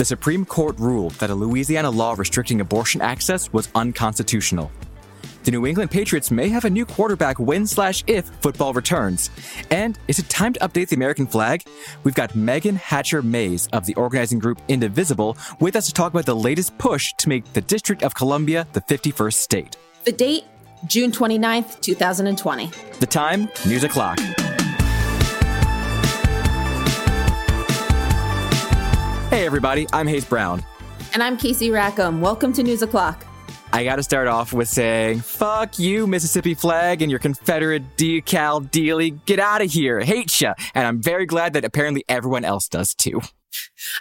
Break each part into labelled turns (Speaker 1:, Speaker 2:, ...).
Speaker 1: the Supreme Court ruled that a Louisiana law restricting abortion access was unconstitutional. The New England Patriots may have a new quarterback when slash if football returns. And is it time to update the American flag? We've got Megan Hatcher Mays of the organizing group Indivisible with us to talk about the latest push to make the District of Columbia the 51st state.
Speaker 2: The date, June 29th, 2020.
Speaker 1: The time, news o'clock. Hey everybody, I'm Hayes Brown.
Speaker 2: And I'm Casey Rackham. Welcome to News O'Clock.
Speaker 1: I got to start off with saying, fuck you, Mississippi flag and your Confederate decal dealy. Get out of here. Hate ya. And I'm very glad that apparently everyone else does too.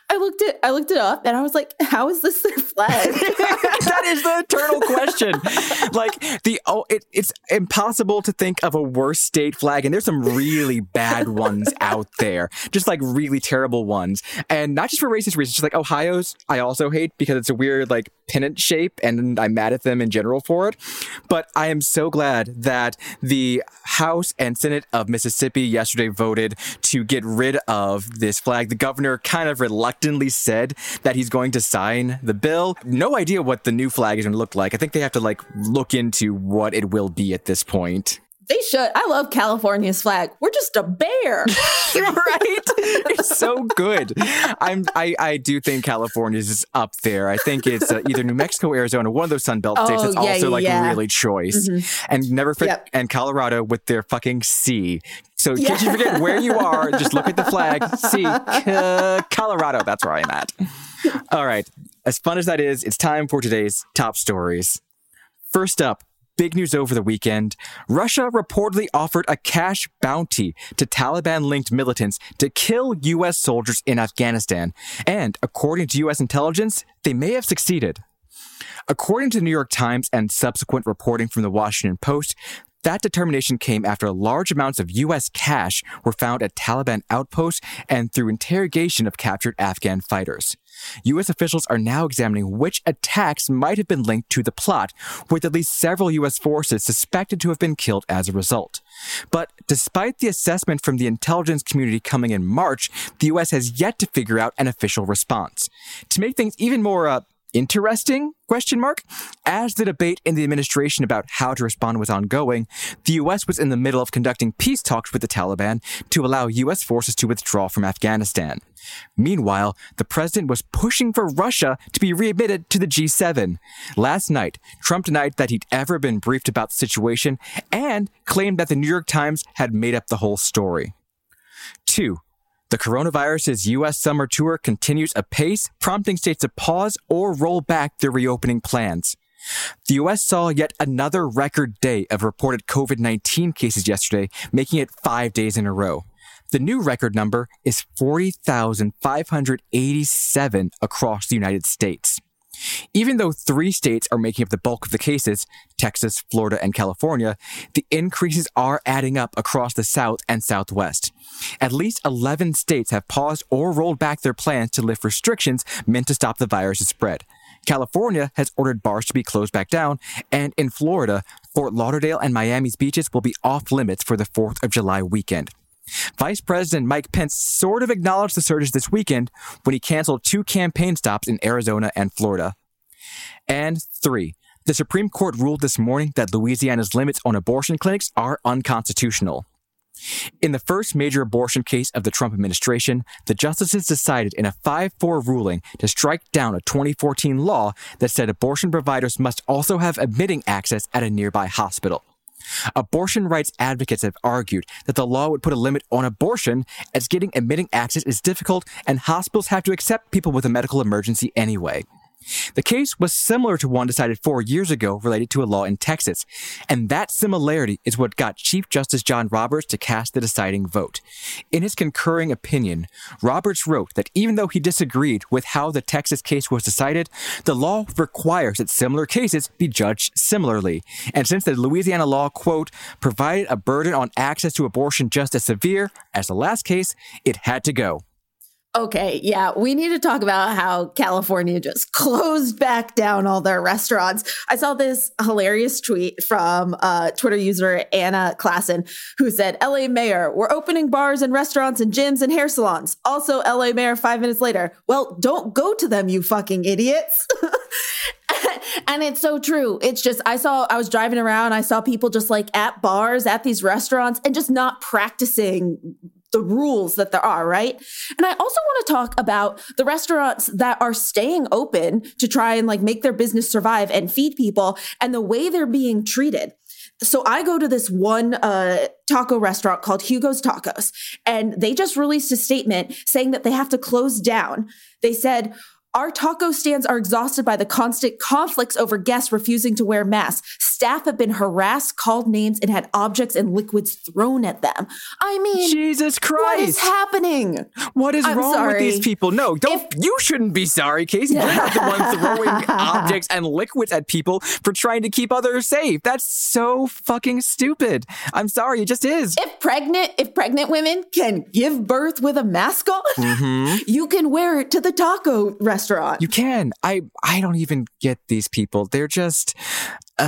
Speaker 2: I looked it I looked it up and I was like, how is this their flag?
Speaker 1: that is the eternal question. like the oh it, it's impossible to think of a worse state flag and there's some really bad ones out there. Just like really terrible ones. And not just for racist reasons, just like Ohio's I also hate because it's a weird like pennant shape and I'm mad at them in general for it. But I am so glad that the House and Senate of Mississippi yesterday voted to get rid of this flag. The governor kind of reluctantly said that he's going to sign the bill. No idea what the new flag is going to look like. I think they have to like look into what it will be at this point.
Speaker 2: They should. I love California's flag. We're just a bear.
Speaker 1: right? It's so good. I'm I, I do think California's is up there. I think it's uh, either New Mexico, Arizona, one of those Sun Belt oh, states that's yeah, also like yeah. really choice. Mm-hmm. And never forget yep. and Colorado with their fucking C. So in yeah. case you forget where you are, just look at the flag. See, uh, Colorado. That's where I'm at. All right. As fun as that is, it's time for today's top stories. First up, Big news over the weekend. Russia reportedly offered a cash bounty to Taliban linked militants to kill U.S. soldiers in Afghanistan. And according to U.S. intelligence, they may have succeeded. According to the New York Times and subsequent reporting from the Washington Post, that determination came after large amounts of U.S. cash were found at Taliban outposts and through interrogation of captured Afghan fighters. U.S. officials are now examining which attacks might have been linked to the plot, with at least several U.S. forces suspected to have been killed as a result. But despite the assessment from the intelligence community coming in March, the U.S. has yet to figure out an official response. To make things even more uh, interesting? Question mark. As the debate in the administration about how to respond was ongoing the us was in the middle of conducting peace talks with the taliban to allow us forces to withdraw from afghanistan. Meanwhile the president was pushing for russia to be readmitted to the g7 last night trump denied that he'd ever been briefed about the situation and claimed that the new york times had made up the whole story. Two the coronavirus's U.S. summer tour continues apace, prompting states to pause or roll back their reopening plans. The U.S. saw yet another record day of reported COVID-19 cases yesterday, making it five days in a row. The new record number is 40,587 across the United States. Even though three states are making up the bulk of the cases, Texas, Florida, and California, the increases are adding up across the South and Southwest. At least 11 states have paused or rolled back their plans to lift restrictions meant to stop the virus's spread. California has ordered bars to be closed back down, and in Florida, Fort Lauderdale and Miami's beaches will be off limits for the 4th of July weekend. Vice President Mike Pence sort of acknowledged the surges this weekend when he canceled two campaign stops in Arizona and Florida. And three, the Supreme Court ruled this morning that Louisiana's limits on abortion clinics are unconstitutional. In the first major abortion case of the Trump administration, the justices decided in a 5 4 ruling to strike down a 2014 law that said abortion providers must also have admitting access at a nearby hospital. Abortion rights advocates have argued that the law would put a limit on abortion as getting admitting access is difficult and hospitals have to accept people with a medical emergency anyway. The case was similar to one decided four years ago related to a law in Texas, and that similarity is what got Chief Justice John Roberts to cast the deciding vote. In his concurring opinion, Roberts wrote that even though he disagreed with how the Texas case was decided, the law requires that similar cases be judged similarly. And since the Louisiana law, quote, provided a burden on access to abortion just as severe as the last case, it had to go.
Speaker 2: Okay, yeah, we need to talk about how California just closed back down all their restaurants. I saw this hilarious tweet from uh, Twitter user Anna Klassen, who said, LA Mayor, we're opening bars and restaurants and gyms and hair salons. Also, LA Mayor, five minutes later, well, don't go to them, you fucking idiots. and it's so true. It's just, I saw, I was driving around, I saw people just like at bars, at these restaurants, and just not practicing the rules that there are, right? And I also want to talk about the restaurants that are staying open to try and like make their business survive and feed people and the way they're being treated. So I go to this one uh, taco restaurant called Hugo's Tacos, and they just released a statement saying that they have to close down. They said, our taco stands are exhausted by the constant conflicts over guests refusing to wear masks. Staff have been harassed, called names, and had objects and liquids thrown at them. I mean,
Speaker 1: Jesus Christ.
Speaker 2: What is happening?
Speaker 1: What is I'm wrong sorry. with these people? No, don't. If, you shouldn't be sorry, Casey. You're not the one throwing objects and liquids at people for trying to keep others safe. That's so fucking stupid. I'm sorry, it just is.
Speaker 2: If pregnant, if pregnant women can give birth with a mask on, mm-hmm. you can wear it to the taco restaurant restaurant.
Speaker 1: You can. I I don't even get these people. They're just uh,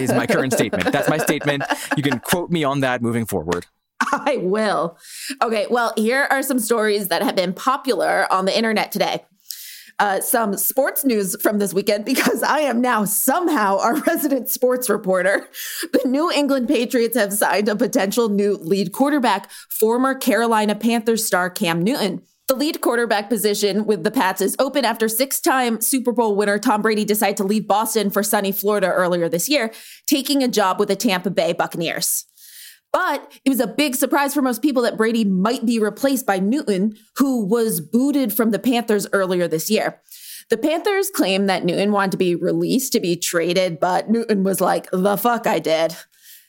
Speaker 1: is my current statement. That's my statement. You can quote me on that moving forward.
Speaker 2: I will. Okay, well, here are some stories that have been popular on the internet today. Uh, some sports news from this weekend because I am now somehow our resident sports reporter. The New England Patriots have signed a potential new lead quarterback, former Carolina Panthers star Cam Newton. The lead quarterback position with the Pats is open after six time Super Bowl winner Tom Brady decided to leave Boston for sunny Florida earlier this year, taking a job with the Tampa Bay Buccaneers. But it was a big surprise for most people that Brady might be replaced by Newton, who was booted from the Panthers earlier this year. The Panthers claim that Newton wanted to be released to be traded, but Newton was like, the fuck I did.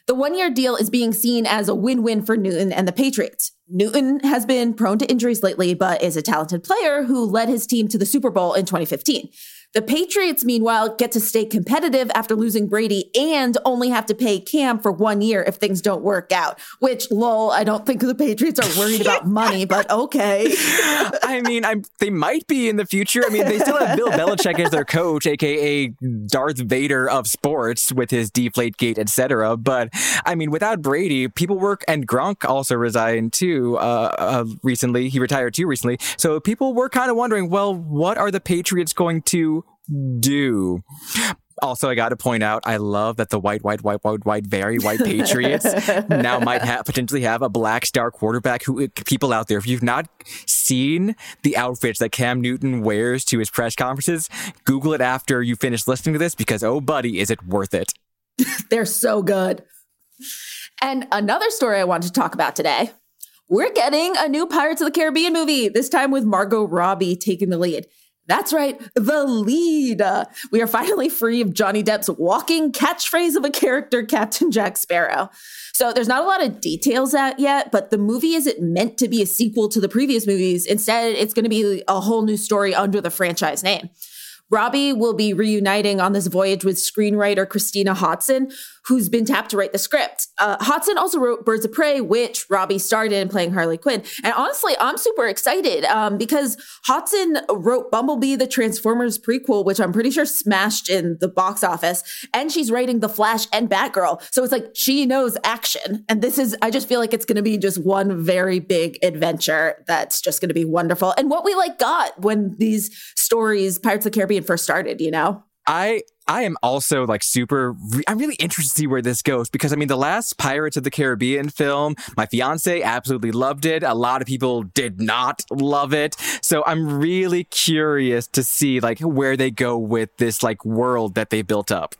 Speaker 2: The one year deal is being seen as a win win for Newton and the Patriots. Newton has been prone to injuries lately, but is a talented player who led his team to the Super Bowl in 2015. The Patriots, meanwhile, get to stay competitive after losing Brady and only have to pay Cam for one year if things don't work out. Which, lol, I don't think the Patriots are worried about money, but okay.
Speaker 1: I mean, I'm, they might be in the future. I mean, they still have Bill Belichick as their coach, aka Darth Vader of sports, with his Deflate Gate, etc. But I mean, without Brady, people work, and Gronk also resigned too uh, uh, recently. He retired too recently, so people were kind of wondering, well, what are the Patriots going to do. Also, I got to point out, I love that the white, white, white, white, white, very white Patriots now might have potentially have a black star quarterback. Who uh, people out there, if you've not seen the outfits that Cam Newton wears to his press conferences, Google it after you finish listening to this because oh, buddy, is it worth it?
Speaker 2: They're so good. And another story I wanted to talk about today. We're getting a new Pirates of the Caribbean movie, this time with Margot Robbie taking the lead. That's right, the lead. Uh, we are finally free of Johnny Depp's walking catchphrase of a character, Captain Jack Sparrow. So there's not a lot of details out yet, but the movie isn't meant to be a sequel to the previous movies. Instead, it's going to be a whole new story under the franchise name. Robbie will be reuniting on this voyage with screenwriter Christina Hodson, who's been tapped to write the script. Uh, Hodson also wrote Birds of Prey, which Robbie starred in playing Harley Quinn. And honestly, I'm super excited um, because Hodson wrote Bumblebee, the Transformers prequel, which I'm pretty sure smashed in the box office. And she's writing The Flash and Batgirl. So it's like she knows action. And this is, I just feel like it's going to be just one very big adventure that's just going to be wonderful. And what we like got when these stories, Pirates of the Caribbean, first started, you know?
Speaker 1: I I am also like super. I'm really interested to see where this goes because I mean, the last Pirates of the Caribbean film, my fiance absolutely loved it. A lot of people did not love it. So I'm really curious to see like where they go with this like world that they built up.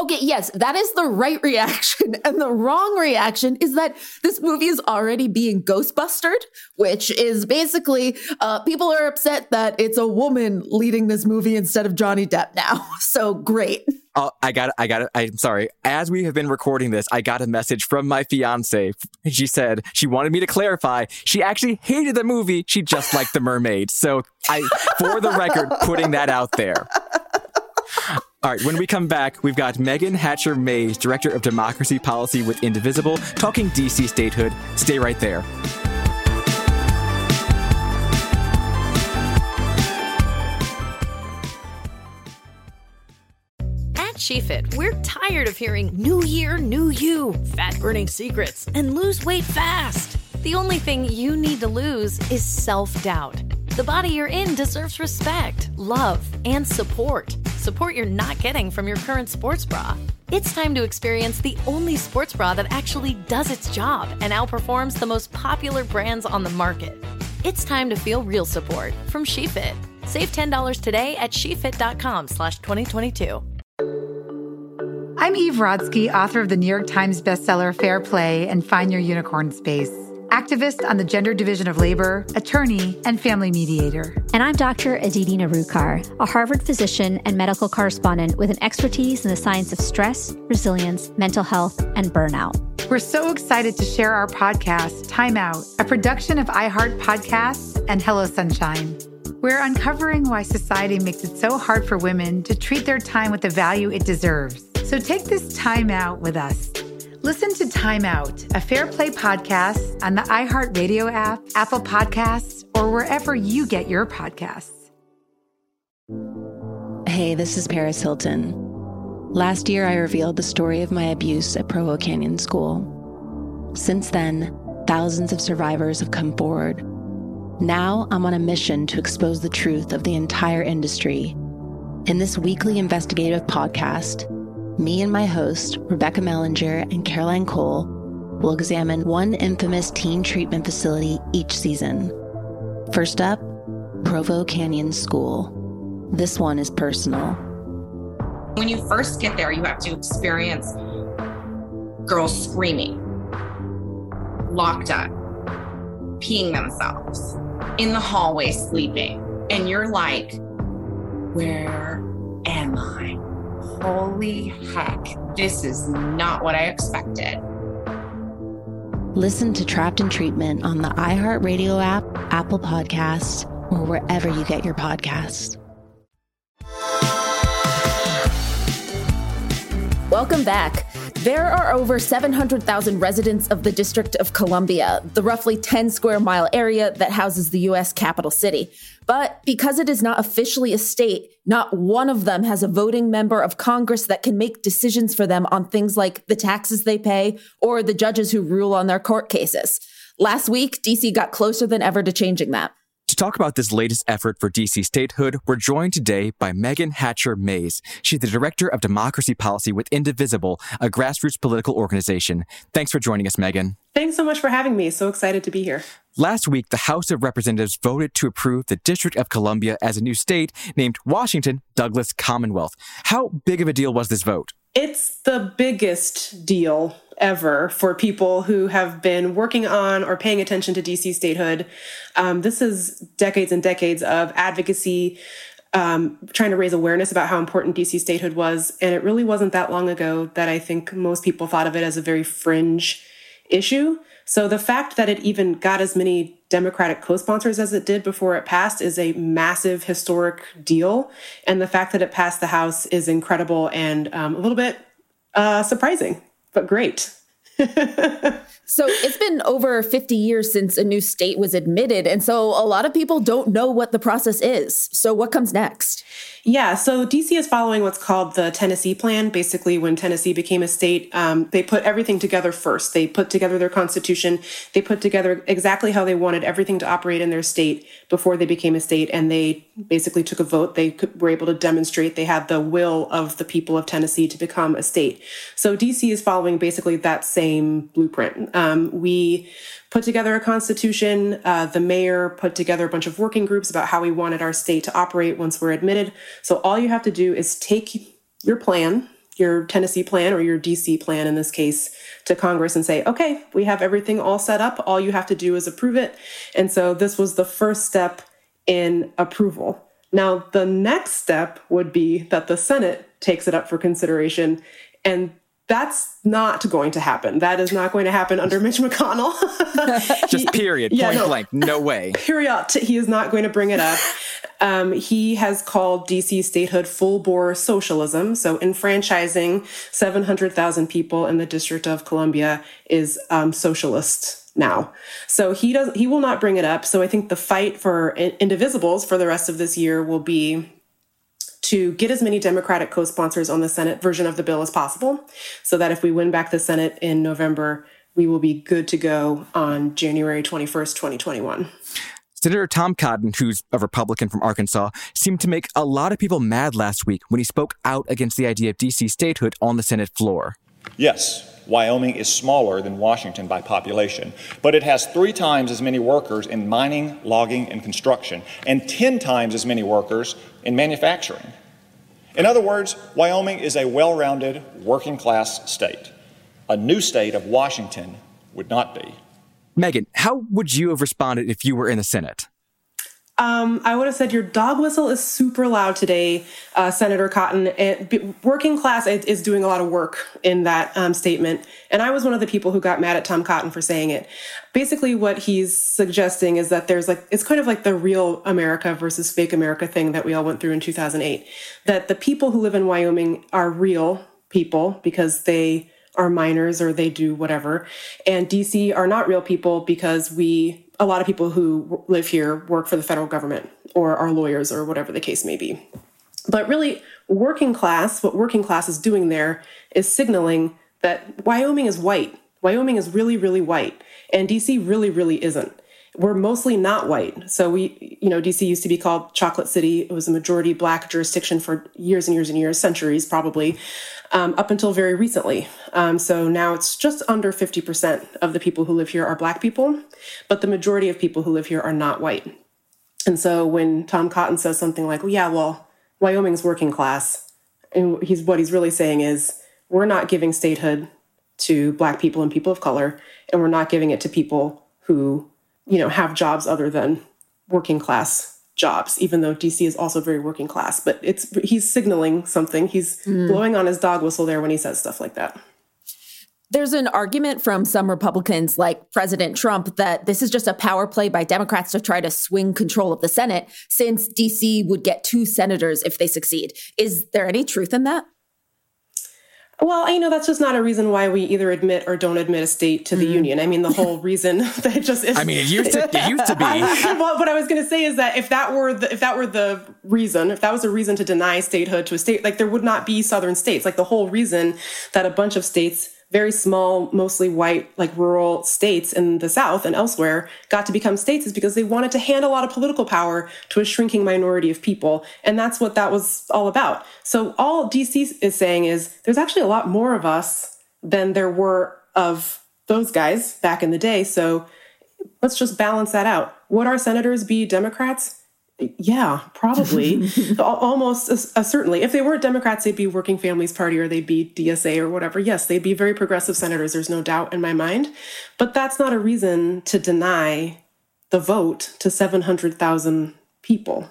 Speaker 2: Okay, yes, that is the right reaction. And the wrong reaction is that this movie is already being Ghostbustered, which is basically uh, people are upset that it's a woman leading this movie instead of Johnny Depp now. So great.
Speaker 1: Oh, I got it. I got it. I'm sorry. As we have been recording this, I got a message from my fiance. She said she wanted me to clarify. She actually hated the movie. She just liked the mermaid. So I, for the record, putting that out there. All right, when we come back, we've got Megan Hatcher Mays, Director of Democracy Policy with Indivisible, talking DC statehood. Stay right there.
Speaker 3: At SheFit, we're tired of hearing new year, new you, fat burning secrets, and lose weight fast. The only thing you need to lose is self doubt. The body you're in deserves respect, love, and support. Support you're not getting from your current sports bra. It's time to experience the only sports bra that actually does its job and outperforms the most popular brands on the market. It's time to feel real support from SheFit. Save $10 today at shefit.com slash 2022.
Speaker 4: I'm Eve Rodsky, author of the New York Times bestseller Fair Play and Find Your Unicorn Space activist on the Gender Division of Labor, attorney, and family mediator.
Speaker 5: And I'm Dr. Aditi Nerurkar, a Harvard physician and medical correspondent with an expertise in the science of stress, resilience, mental health, and burnout.
Speaker 4: We're so excited to share our podcast, Time Out, a production of iHeart Podcasts and Hello Sunshine. We're uncovering why society makes it so hard for women to treat their time with the value it deserves. So take this time out with us. Listen to Time Out, a Fair Play podcast on the iHeartRadio app, Apple Podcasts, or wherever you get your podcasts.
Speaker 6: Hey, this is Paris Hilton. Last year, I revealed the story of my abuse at Provo Canyon School. Since then, thousands of survivors have come forward. Now, I'm on a mission to expose the truth of the entire industry. In this weekly investigative podcast, me and my host, Rebecca Mellinger and Caroline Cole, will examine one infamous teen treatment facility each season. First up, Provo Canyon School. This one is personal.
Speaker 7: When you first get there, you have to experience girls screaming, locked up, peeing themselves, in the hallway sleeping. And you're like, where am I? Holy heck, this is not what I expected.
Speaker 6: Listen to Trapped in Treatment on the iHeartRadio app, Apple Podcasts, or wherever you get your podcasts.
Speaker 2: Welcome back. There are over 700,000 residents of the District of Columbia, the roughly 10 square mile area that houses the U.S. capital city. But because it is not officially a state, not one of them has a voting member of Congress that can make decisions for them on things like the taxes they pay or the judges who rule on their court cases. Last week, DC got closer than ever to changing that.
Speaker 1: To talk about this latest effort for DC statehood, we're joined today by Megan Hatcher Mays. She's the Director of Democracy Policy with Indivisible, a grassroots political organization. Thanks for joining us, Megan.
Speaker 8: Thanks so much for having me. So excited to be here.
Speaker 1: Last week, the House of Representatives voted to approve the District of Columbia as a new state named Washington Douglas Commonwealth. How big of a deal was this vote?
Speaker 8: It's the biggest deal ever for people who have been working on or paying attention to DC statehood. Um, this is decades and decades of advocacy, um, trying to raise awareness about how important DC statehood was. And it really wasn't that long ago that I think most people thought of it as a very fringe issue. So the fact that it even got as many Democratic co sponsors as it did before it passed is a massive historic deal. And the fact that it passed the House is incredible and um, a little bit uh, surprising, but great.
Speaker 2: so it's been over 50 years since a new state was admitted. And so a lot of people don't know what the process is. So what comes next?
Speaker 8: Yeah, so DC is following what's called the Tennessee Plan. Basically, when Tennessee became a state, um, they put everything together first. They put together their constitution. They put together exactly how they wanted everything to operate in their state before they became a state. And they basically took a vote. They could, were able to demonstrate they had the will of the people of Tennessee to become a state. So DC is following basically that same blueprint. Um, we put together a constitution. Uh, the mayor put together a bunch of working groups about how we wanted our state to operate once we're admitted. So all you have to do is take your plan, your Tennessee plan or your DC plan in this case, to Congress and say, okay, we have everything all set up. All you have to do is approve it. And so this was the first step in approval. Now, the next step would be that the Senate takes it up for consideration. And that's not going to happen. That is not going to happen under Mitch McConnell.
Speaker 1: Just period, yeah, point no, blank, no way.
Speaker 8: Period. He is not going to bring it up. Um, he has called DC statehood full bore socialism. So, enfranchising 700,000 people in the District of Columbia is um, socialist now. So he does. He will not bring it up. So I think the fight for indivisibles for the rest of this year will be to get as many Democratic co sponsors on the Senate version of the bill as possible so that if we win back the Senate in November, we will be good to go on January 21st, 2021.
Speaker 1: Senator Tom Cotton, who's a Republican from Arkansas, seemed to make a lot of people mad last week when he spoke out against the idea of D.C. statehood on the Senate floor.
Speaker 9: Yes, Wyoming is smaller than Washington by population, but it has three times as many workers in mining, logging, and construction, and 10 times as many workers in manufacturing. In other words, Wyoming is a well rounded, working class state. A new state of Washington would not be.
Speaker 1: Megan, how would you have responded if you were in the Senate?
Speaker 8: Um, I would have said your dog whistle is super loud today, uh, Senator Cotton. It, working class is doing a lot of work in that um, statement. And I was one of the people who got mad at Tom Cotton for saying it. Basically, what he's suggesting is that there's like, it's kind of like the real America versus fake America thing that we all went through in 2008. That the people who live in Wyoming are real people because they are miners or they do whatever. And DC are not real people because we, a lot of people who live here work for the federal government or are lawyers or whatever the case may be. But really, working class, what working class is doing there is signaling that Wyoming is white. Wyoming is really, really white. And DC really, really isn't we're mostly not white. So we, you know, DC used to be called Chocolate City. It was a majority black jurisdiction for years and years and years, centuries probably, um, up until very recently. Um, so now it's just under 50% of the people who live here are black people, but the majority of people who live here are not white. And so when Tom Cotton says something like, well, yeah, well, Wyoming's working class, and he's what he's really saying is we're not giving statehood to black people and people of color, and we're not giving it to people who you know, have jobs other than working class jobs, even though DC is also very working class. But it's he's signaling something. He's mm. blowing on his dog whistle there when he says stuff like that.
Speaker 2: There's an argument from some Republicans, like President Trump, that this is just a power play by Democrats to try to swing control of the Senate, since DC would get two senators if they succeed. Is there any truth in that?
Speaker 8: Well, you know, that's just not a reason why we either admit or don't admit a state to the mm. union. I mean, the whole reason that just is,
Speaker 1: I mean, it used to, it used to be.
Speaker 8: well, what I was going to say is that if that were the, if that were the reason, if that was a reason to deny statehood to a state, like there would not be southern states. Like the whole reason that a bunch of states very small, mostly white, like rural states in the South and elsewhere got to become states is because they wanted to hand a lot of political power to a shrinking minority of people. And that's what that was all about. So all DC is saying is there's actually a lot more of us than there were of those guys back in the day. So let's just balance that out. Would our senators be Democrats? Yeah, probably. Almost uh, certainly. If they weren't Democrats, they'd be Working Families Party or they'd be DSA or whatever. Yes, they'd be very progressive senators. There's no doubt in my mind. But that's not a reason to deny the vote to 700,000 people.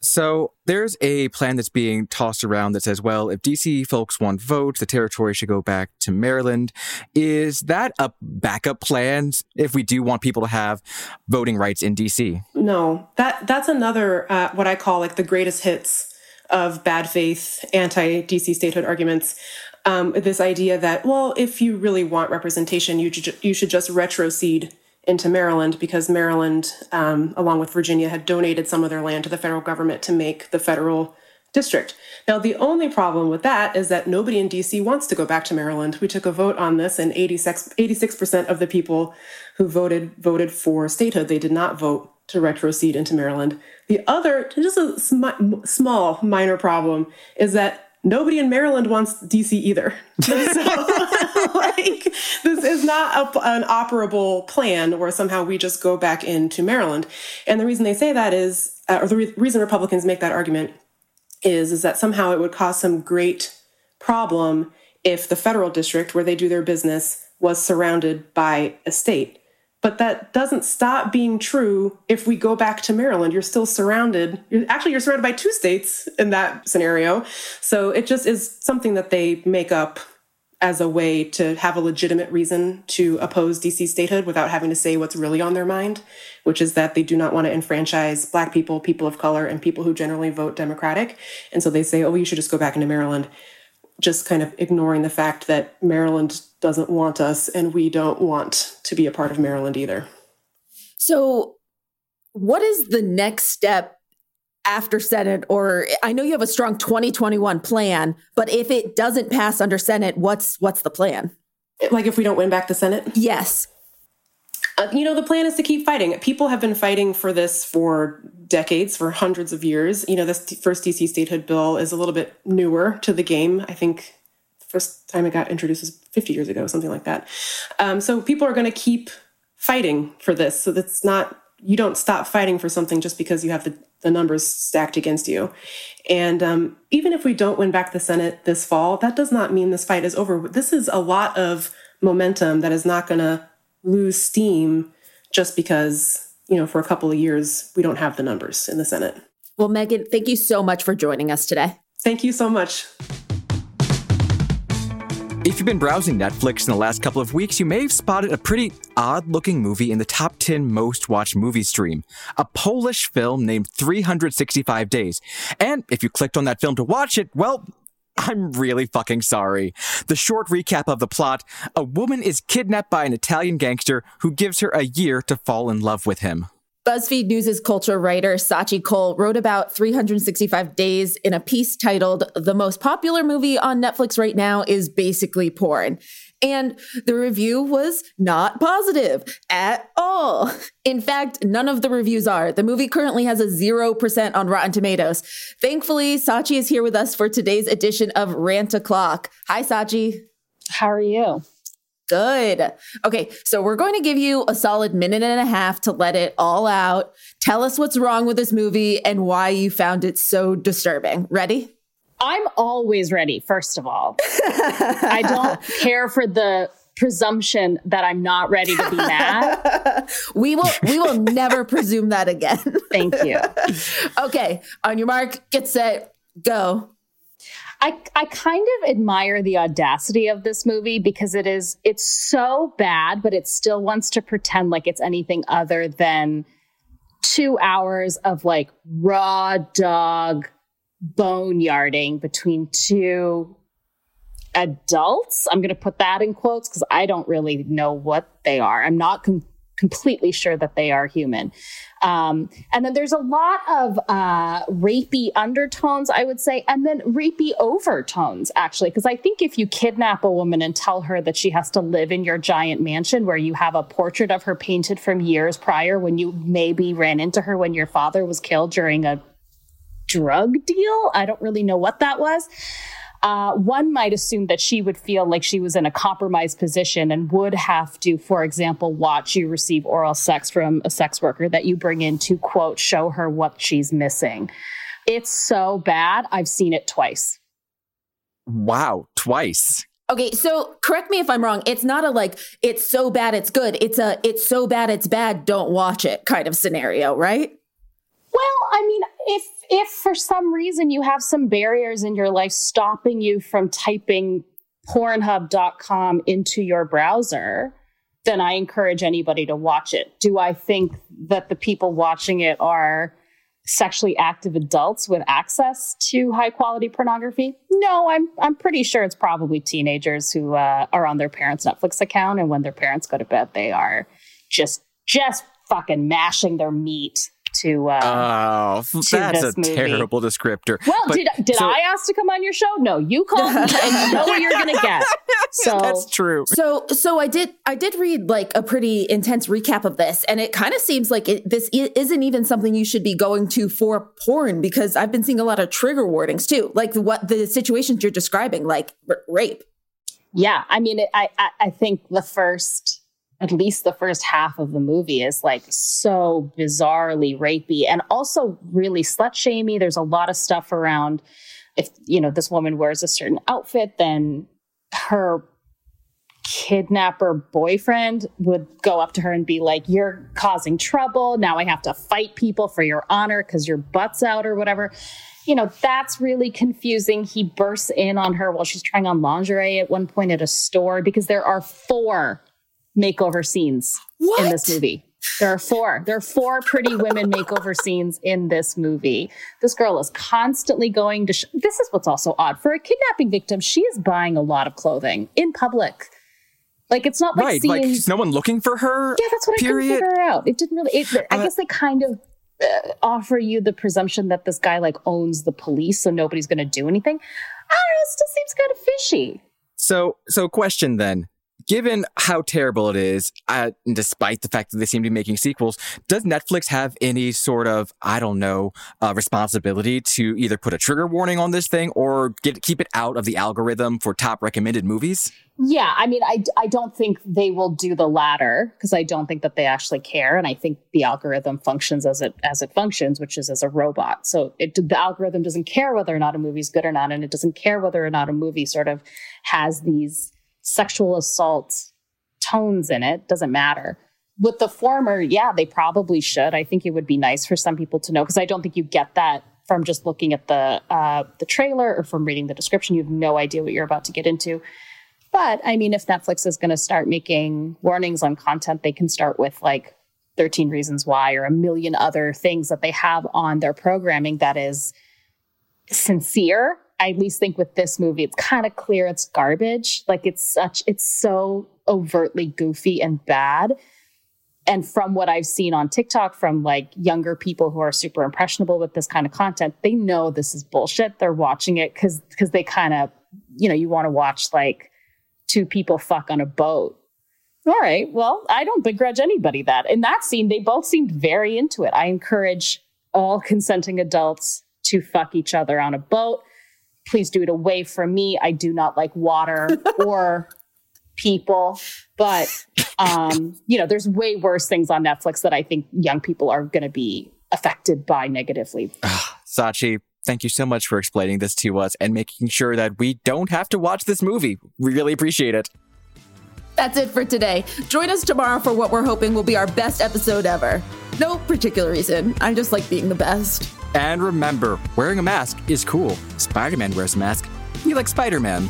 Speaker 1: So there's a plan that's being tossed around that says, well, if DC folks want votes, the territory should go back to Maryland. Is that a backup plan if we do want people to have voting rights in DC?
Speaker 8: No, that that's another uh, what I call like the greatest hits of bad faith anti DC statehood arguments. Um, this idea that well, if you really want representation, you you should just retrocede into Maryland because Maryland, um, along with Virginia, had donated some of their land to the federal government to make the federal district. Now, the only problem with that is that nobody in DC wants to go back to Maryland. We took a vote on this, and 86, 86% of the people who voted voted for statehood. They did not vote to retrocede into Maryland. The other, just a sm- small, minor problem, is that nobody in Maryland wants DC either. so, like, this is not a, an operable plan where somehow we just go back into Maryland. And the reason they say that is, uh, or the re- reason Republicans make that argument is, is that somehow it would cause some great problem if the federal district where they do their business was surrounded by a state. But that doesn't stop being true if we go back to Maryland. You're still surrounded. You're, actually, you're surrounded by two states in that scenario. So it just is something that they make up as a way to have a legitimate reason to oppose DC statehood without having to say what's really on their mind, which is that they do not want to enfranchise Black people, people of color, and people who generally vote Democratic. And so they say, oh, you should just go back into Maryland just kind of ignoring the fact that Maryland doesn't want us and we don't want to be a part of Maryland either.
Speaker 2: So, what is the next step after Senate, or I know you have a strong 2021 plan, but if it doesn't pass under Senate, what's what's the plan?
Speaker 8: Like if we don't win back the Senate?
Speaker 2: Yes.
Speaker 8: Uh, you know, the plan is to keep fighting. People have been fighting for this for decades, for hundreds of years. You know, this first DC statehood bill is a little bit newer to the game. I think first time it got introduced was 50 years ago, something like that. Um, so people are going to keep fighting for this. So that's not, you don't stop fighting for something just because you have the, the numbers stacked against you. And um, even if we don't win back the Senate this fall, that does not mean this fight is over. This is a lot of momentum that is not going to lose steam just because, you know, for a couple of years, we don't have the numbers in the Senate.
Speaker 2: Well, Megan, thank you so much for joining us today.
Speaker 8: Thank you so much.
Speaker 1: If you've been browsing Netflix in the last couple of weeks, you may have spotted a pretty odd looking movie in the top 10 most watched movie stream. A Polish film named 365 Days. And if you clicked on that film to watch it, well, I'm really fucking sorry. The short recap of the plot a woman is kidnapped by an Italian gangster who gives her a year to fall in love with him.
Speaker 2: BuzzFeed News' culture writer Scaachi Koul wrote about 365 Days in a piece titled The Most Popular Movie on Netflix Right Now is Basically Porn. And the review was not positive at all. In fact, none of the reviews are. The movie currently has a 0% on Rotten Tomatoes. Thankfully, Scaachi is here with us for today's edition of Rant O'Clock. Hi, Scaachi.
Speaker 10: How are you?
Speaker 2: Good. Okay, so we're going to give you a solid minute and a half to let it all out. Tell us what's wrong with this movie and why you found it so disturbing. Ready?
Speaker 10: I'm always ready, first of all. I don't care for the presumption that I'm not ready to be mad.
Speaker 2: we will we will never presume that again.
Speaker 10: Thank you.
Speaker 2: okay, on your mark, get set, go.
Speaker 10: I, I kind of admire the audacity of this movie because it is it's so bad, but it still wants to pretend like it's anything other than two hours of like raw dog boneyarding between two adults. I'm going to put that in quotes because I don't really know what they are. I'm not com- completely sure that they are human. Um, and then there's a lot of uh, rapey undertones, I would say, and then rapey overtones, actually. Because I think if you kidnap a woman and tell her that she has to live in your giant mansion where you have a portrait of her painted from years prior when you maybe ran into her when your father was killed during a drug deal, I don't really know what that was uh, one might assume that she would feel like she was in a compromised position and would have to, for example, watch you receive oral sex from a sex worker that you bring in to, quote, show her what she's missing. It's so bad. I've seen it twice.
Speaker 1: Wow, twice.
Speaker 2: Okay, so correct me if I'm wrong. It's not a like, it's so bad it's good. It's a, it's so bad it's bad, don't watch it kind of scenario, right?
Speaker 10: Well, I mean, if if for some reason you have some barriers in your life stopping you from typing pornhub.com into your browser, then I encourage anybody to watch it. Do I think that the people watching it are sexually active adults with access to high quality pornography? No, I'm I'm pretty sure it's probably teenagers who uh, are on their parents' Netflix account, and when their parents go to bed, they are just just fucking mashing their meat to
Speaker 1: uh, oh that's a movie. terrible descriptor.
Speaker 10: Well but, did, did so, i ask to come on your show? No you called me and you know what you're gonna get. So
Speaker 1: that's true.
Speaker 2: So so i did i did read like a pretty intense recap of this and it kind of seems like it, this isn't even something you should be going to for porn because i've been seeing a lot of trigger warnings too. Like what the situations you're describing like r- rape.
Speaker 10: Yeah i mean it, I, I i think the first at least the first half of the movie is like so bizarrely rapey and also really slut shamey. There's a lot of stuff around if you know this woman wears a certain outfit, then her kidnapper boyfriend would go up to her and be like, You're causing trouble. Now I have to fight people for your honor because your butt's out or whatever. You know, that's really confusing. He bursts in on her while she's trying on lingerie at one point at a store because there are four makeover scenes what? in this movie. There are four. There are four pretty women makeover scenes in this movie. This girl is constantly going to. Sh- this is what's also odd for a kidnapping victim. She is buying a lot of clothing in public. Like it's not like
Speaker 1: right.
Speaker 10: Seeing,
Speaker 1: like no one looking for her.
Speaker 10: Yeah, that's what period. I couldn't figure out. It didn't really. It, I uh, guess they kind of uh, offer you the presumption that this guy like owns the police, so nobody's going to do anything. I don't know. It still seems kind of fishy.
Speaker 1: So, so question then given how terrible it is, uh, despite the fact that they seem to be making sequels, does Netflix have any sort of, I don't know, uh, responsibility to either put a trigger warning on this thing or get keep it out of the algorithm for top recommended movies?
Speaker 10: Yeah, I mean, I, I don't think they will do the latter because I don't think that they actually care, and I think the algorithm functions as it as it functions, which is as a robot. So it, the algorithm doesn't care whether or not a movie is good or not, and it doesn't care whether or not a movie sort of has these sexual assault tones in it. Doesn't matter. With the former, yeah, they probably should. I think it would be nice for some people to know because I don't think you get that from just looking at the uh, the trailer or from reading the description. You have no idea what you're about to get into. But I mean, if Netflix is going to start making warnings on content, they can start with like 13 Reasons Why or a million other things that they have on their programming that is sincere I at least think with this movie, it's kind of clear it's garbage. Like it's such, it's so overtly goofy and bad. And from what I've seen on TikTok from like younger people who are super impressionable with this kind of content, they know this is bullshit. They're watching it because because they kind of, you know, you want to watch like two people fuck on a boat. All right. Well, I don't begrudge anybody that. In that scene, they both seemed very into it. I encourage all consenting adults to fuck each other on a boat please do it away from me. I do not like water or people. But um, you know, there's way worse things on Netflix that I think young people are going to be affected by negatively.
Speaker 1: Scaachi, thank you so much for explaining this to us and making sure that we don't have to watch this movie. We really appreciate it.
Speaker 2: That's it for today. Join us tomorrow for what we're hoping will be our best episode ever. No particular reason. I just like being the best.
Speaker 1: And remember, wearing a mask is cool. Spider Man wears a mask. You like Spider Man.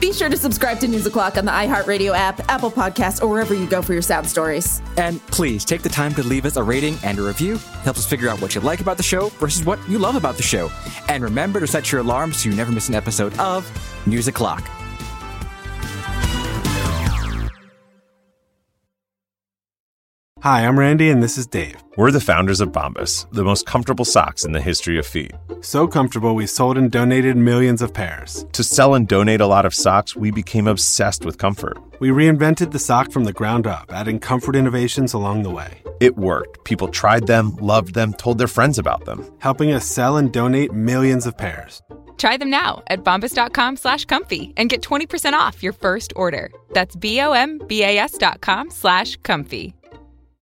Speaker 2: Be sure to subscribe to News O'Clock on the iHeartRadio app, Apple Podcasts, or wherever you go for your sound stories.
Speaker 1: And please take the time to leave us a rating and a review. It Helps us figure out what you like about the show versus what you love about the show. And remember to set your alarm so you never miss an episode of News O'Clock.
Speaker 11: Hi, I'm Randy, and this is Dave.
Speaker 12: We're the founders of Bombas, the most comfortable socks in the history of feet.
Speaker 11: So comfortable, we sold and donated millions of pairs.
Speaker 12: To sell and donate a lot of socks, we became obsessed with comfort.
Speaker 11: We reinvented the sock from the ground up, adding comfort innovations along the way.
Speaker 12: It worked. People tried them, loved them, told their friends about them,
Speaker 11: helping us sell and donate millions of pairs.
Speaker 13: Try them now at bombas.com slash comfy and get 20% off your first order. That's B-O-M-B-A-S dot com slash comfy.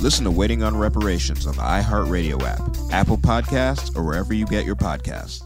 Speaker 14: Listen to Waiting on Reparations on the iHeartRadio app, Apple Podcasts, or wherever you get your podcasts.